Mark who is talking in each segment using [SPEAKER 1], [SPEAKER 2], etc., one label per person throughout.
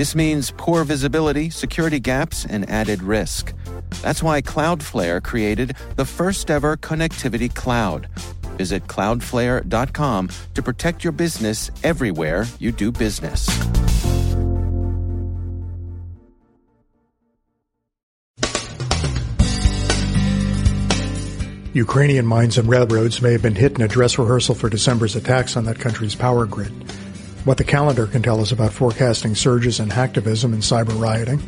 [SPEAKER 1] This means poor visibility, security gaps, and added risk. That's why Cloudflare created the first ever connectivity cloud. Visit cloudflare.com to protect your business everywhere you do business.
[SPEAKER 2] Ukrainian mines and railroads may have been hit in a dress rehearsal for December's attacks on that country's power grid. What the calendar can tell us about forecasting surges in hacktivism and cyber rioting.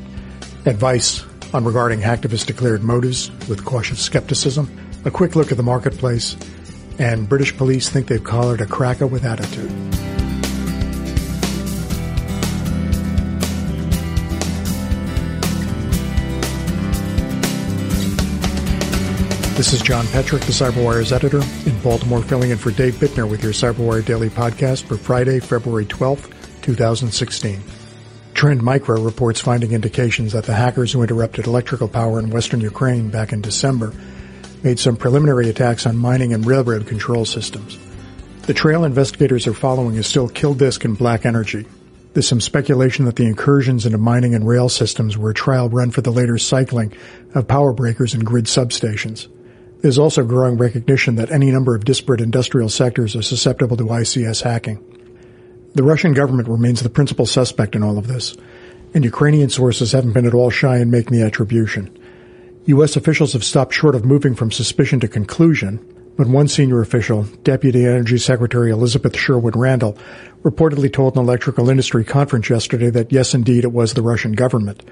[SPEAKER 2] Advice on regarding hacktivist declared motives with cautious skepticism. A quick look at the marketplace. And British police think they've collared a cracker with attitude. This is John Petrik, the CyberWire's editor, in Baltimore, filling in for Dave Bittner with your CyberWire Daily Podcast for Friday, February 12th, 2016. Trend Micro reports finding indications that the hackers who interrupted electrical power in western Ukraine back in December made some preliminary attacks on mining and railroad control systems. The trail investigators are following is still Kill Disk and Black Energy. There's some speculation that the incursions into mining and rail systems were a trial run for the later cycling of power breakers and grid substations. There's also growing recognition that any number of disparate industrial sectors are susceptible to ICS hacking. The Russian government remains the principal suspect in all of this, and Ukrainian sources haven't been at all shy in making the attribution. U.S. officials have stopped short of moving from suspicion to conclusion, but one senior official, Deputy Energy Secretary Elizabeth Sherwood Randall, reportedly told an electrical industry conference yesterday that yes, indeed, it was the Russian government.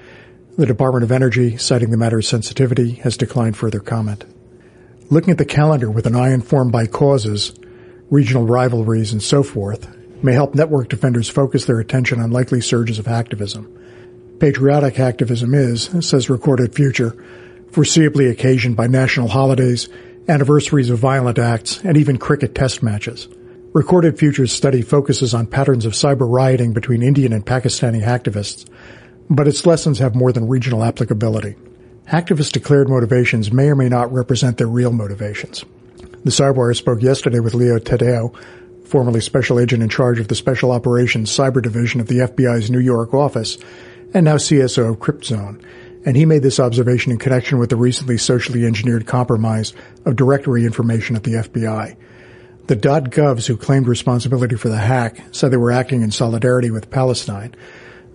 [SPEAKER 2] The Department of Energy, citing the matter's sensitivity, has declined further comment. Looking at the calendar with an eye informed by causes, regional rivalries, and so forth may help network defenders focus their attention on likely surges of activism. Patriotic activism is, says Recorded Future, foreseeably occasioned by national holidays, anniversaries of violent acts, and even cricket test matches. Recorded Future's study focuses on patterns of cyber rioting between Indian and Pakistani activists, but its lessons have more than regional applicability. Activists' declared motivations may or may not represent their real motivations. The Cyberwire spoke yesterday with Leo Taddeo, formerly special agent in charge of the Special Operations Cyber Division of the FBI's New York office, and now CSO of CryptZone, and he made this observation in connection with the recently socially engineered compromise of directory information at the FBI. The .govs who claimed responsibility for the hack said they were acting in solidarity with Palestine.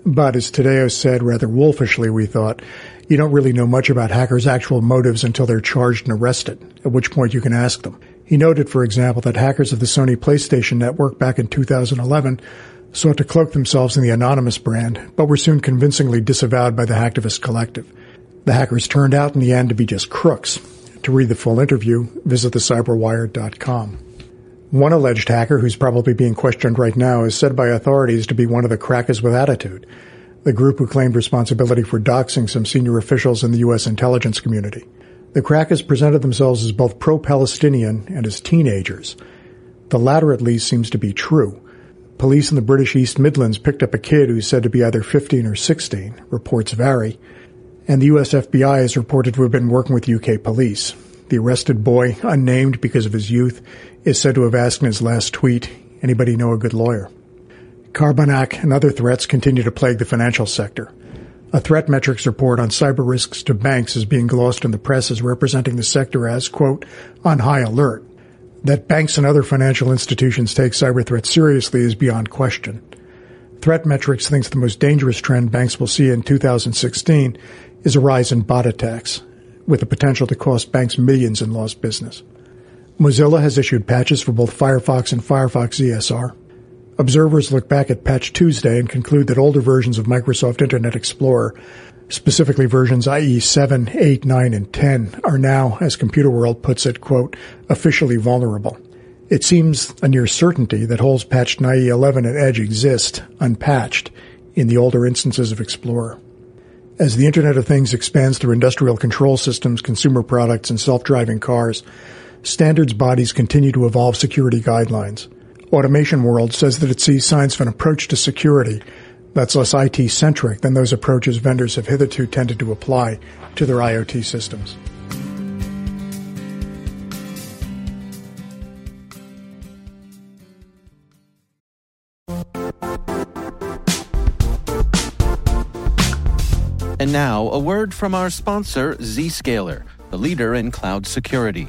[SPEAKER 2] But as Taddeo said rather wolfishly, we thought, you don't really know much about hackers' actual motives until they're charged and arrested, at which point you can ask them. He noted, for example, that hackers of the Sony PlayStation network back in 2011 sought to cloak themselves in the Anonymous brand, but were soon convincingly disavowed by the hacktivist collective. The hackers turned out in the end to be just crooks. To read the full interview, visit thecyberwire.com. One alleged hacker who's probably being questioned right now is said by authorities to be one of the crackers with attitude the group who claimed responsibility for doxing some senior officials in the U.S. intelligence community. The crackers presented themselves as both pro-Palestinian and as teenagers. The latter at least seems to be true. Police in the British East Midlands picked up a kid who's said to be either 15 or 16. Reports vary. And the US FBI is reported to have been working with UK police. The arrested boy, unnamed because of his youth, is said to have asked in his last tweet, anybody know a good lawyer? Carbanak and other threats continue to plague the financial sector. A ThreatMetrix report on cyber risks to banks is being glossed in the press as representing the sector as, quote, on high alert. That banks and other financial institutions take cyber threats seriously is beyond question. ThreatMetrix thinks the most dangerous trend banks will see in 2016 is a rise in bot attacks, with the potential to cost banks millions in lost business. Mozilla has issued patches for both Firefox and Firefox ESR. Observers look back at Patch Tuesday and conclude that older versions of Microsoft Internet Explorer, specifically versions IE 7, 8, 9, and 10, are now, as Computer World puts it, quote, officially vulnerable. It seems a near certainty that holes patched in IE 11 and Edge exist, unpatched, in the older instances of Explorer. As the Internet of Things expands through industrial control systems, consumer products, and self-driving cars, standards bodies continue to evolve security guidelines. Automation World says that it sees signs of an approach to security that's less IT centric than those approaches vendors have hitherto tended to apply to their IoT systems.
[SPEAKER 1] And now, a word from our sponsor, Zscaler, the leader in cloud security.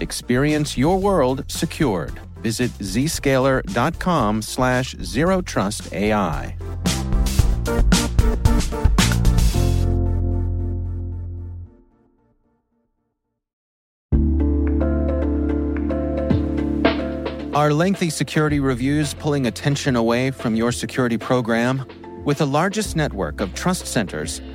[SPEAKER 1] Experience your world secured. Visit zscaler.com slash zero trust. Are lengthy security reviews pulling attention away from your security program? With the largest network of trust centers,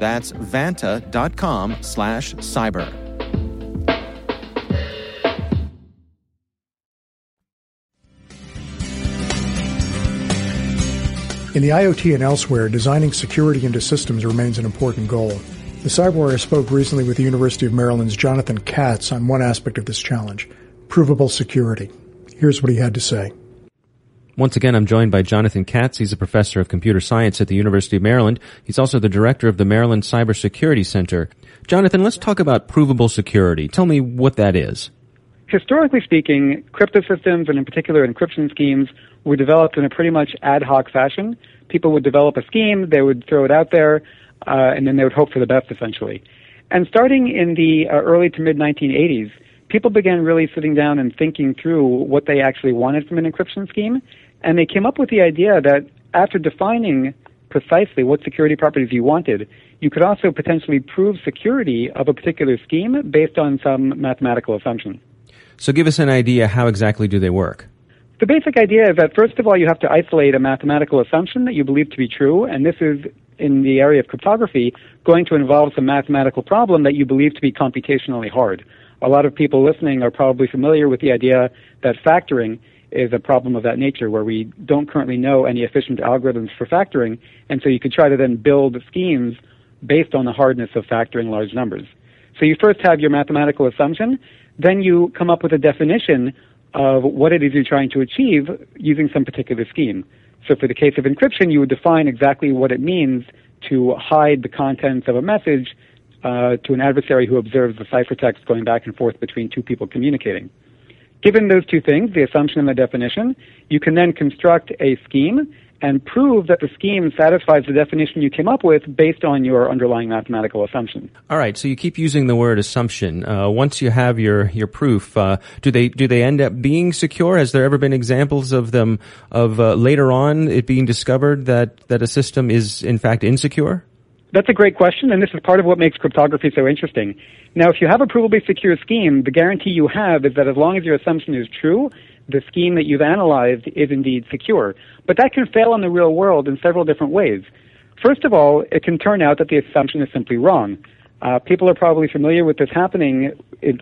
[SPEAKER 1] That's vanta.com slash cyber.
[SPEAKER 2] In the IoT and elsewhere, designing security into systems remains an important goal. The Cyberwire spoke recently with the University of Maryland's Jonathan Katz on one aspect of this challenge provable security. Here's what he had to say.
[SPEAKER 3] Once again, I'm joined by Jonathan Katz. He's a professor of computer science at the University of Maryland. He's also the director of the Maryland Cybersecurity Center. Jonathan, let's talk about provable security. Tell me what that is.
[SPEAKER 4] Historically speaking, crypto systems and in particular encryption schemes were developed in a pretty much ad hoc fashion. People would develop a scheme, they would throw it out there, uh, and then they would hope for the best essentially. And starting in the uh, early to mid 1980s, people began really sitting down and thinking through what they actually wanted from an encryption scheme. And they came up with the idea that after defining precisely what security properties you wanted, you could also potentially prove security of a particular scheme based on some mathematical assumption.
[SPEAKER 3] So give us an idea how exactly do they work?
[SPEAKER 4] The basic idea is that first of all you have to isolate a mathematical assumption that you believe to be true, and this is in the area of cryptography going to involve some mathematical problem that you believe to be computationally hard. A lot of people listening are probably familiar with the idea that factoring is a problem of that nature where we don't currently know any efficient algorithms for factoring, and so you could try to then build schemes based on the hardness of factoring large numbers. So you first have your mathematical assumption, then you come up with a definition of what it is you're trying to achieve using some particular scheme. So for the case of encryption, you would define exactly what it means to hide the contents of a message uh, to an adversary who observes the ciphertext going back and forth between two people communicating. Given those two things, the assumption and the definition, you can then construct a scheme and prove that the scheme satisfies the definition you came up with based on your underlying mathematical assumption.
[SPEAKER 3] All right, so you keep using the word assumption. Uh, once you have your your proof, uh, do they do they end up being secure? Has there ever been examples of them of uh, later on it being discovered that that a system is in fact insecure?
[SPEAKER 4] That's a great question, and this is part of what makes cryptography so interesting. Now, if you have a provably secure scheme, the guarantee you have is that as long as your assumption is true, the scheme that you've analyzed is indeed secure. But that can fail in the real world in several different ways. First of all, it can turn out that the assumption is simply wrong. Uh, people are probably familiar with this happening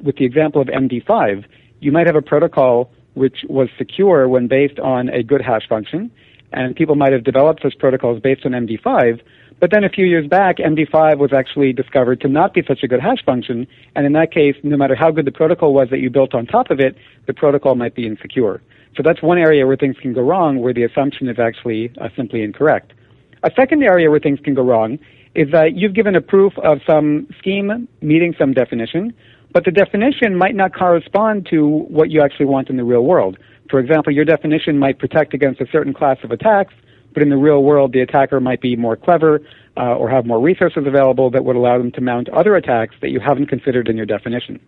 [SPEAKER 4] with the example of MD5. You might have a protocol which was secure when based on a good hash function, and people might have developed such protocols based on MD5, but then a few years back, MD5 was actually discovered to not be such a good hash function, and in that case, no matter how good the protocol was that you built on top of it, the protocol might be insecure. So that's one area where things can go wrong, where the assumption is actually uh, simply incorrect. A second area where things can go wrong is that you've given a proof of some scheme meeting some definition, but the definition might not correspond to what you actually want in the real world. For example, your definition might protect against a certain class of attacks, but in the real world, the attacker might be more clever uh, or have more resources available that would allow them to mount other attacks that you haven't considered in your definition.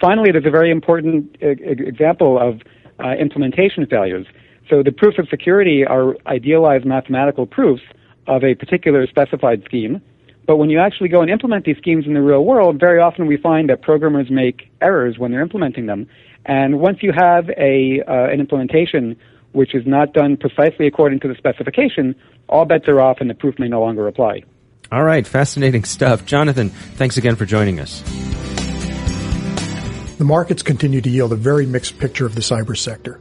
[SPEAKER 4] Finally, there's a very important uh, example of uh, implementation failures. So the proofs of security are idealized mathematical proofs of a particular specified scheme. But when you actually go and implement these schemes in the real world, very often we find that programmers make errors when they're implementing them. And once you have a uh, an implementation which is not done precisely according to the specification, all bets are off and the proof may no longer apply.
[SPEAKER 3] All right, fascinating stuff. Jonathan, thanks again for joining us.
[SPEAKER 2] The markets continue to yield a very mixed picture of the cyber sector,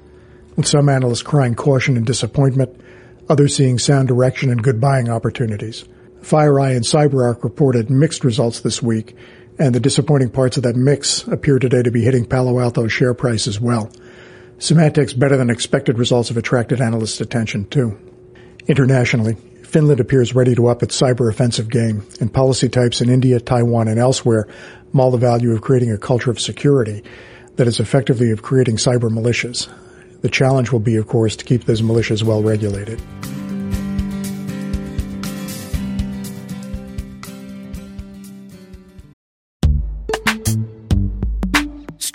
[SPEAKER 2] with some analysts crying caution and disappointment, others seeing sound direction and good buying opportunities. FireEye and CyberArk reported mixed results this week, and the disappointing parts of that mix appear today to be hitting Palo Alto's share price as well. Symantec's better than expected results have attracted analysts' attention too. Internationally, Finland appears ready to up its cyber offensive game, and policy types in India, Taiwan, and elsewhere maul the value of creating a culture of security that is effectively of creating cyber militias. The challenge will be, of course, to keep those militias well regulated.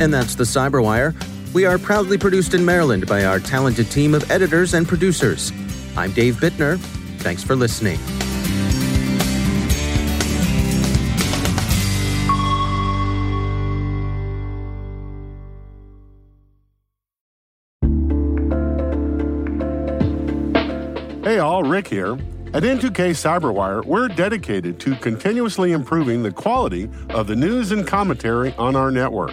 [SPEAKER 1] And that's the Cyberwire. We are proudly produced in Maryland by our talented team of editors and producers. I'm Dave Bittner. Thanks for listening.
[SPEAKER 5] Hey all, Rick here. At N2K Cyberwire, we're dedicated to continuously improving the quality of the news and commentary on our network.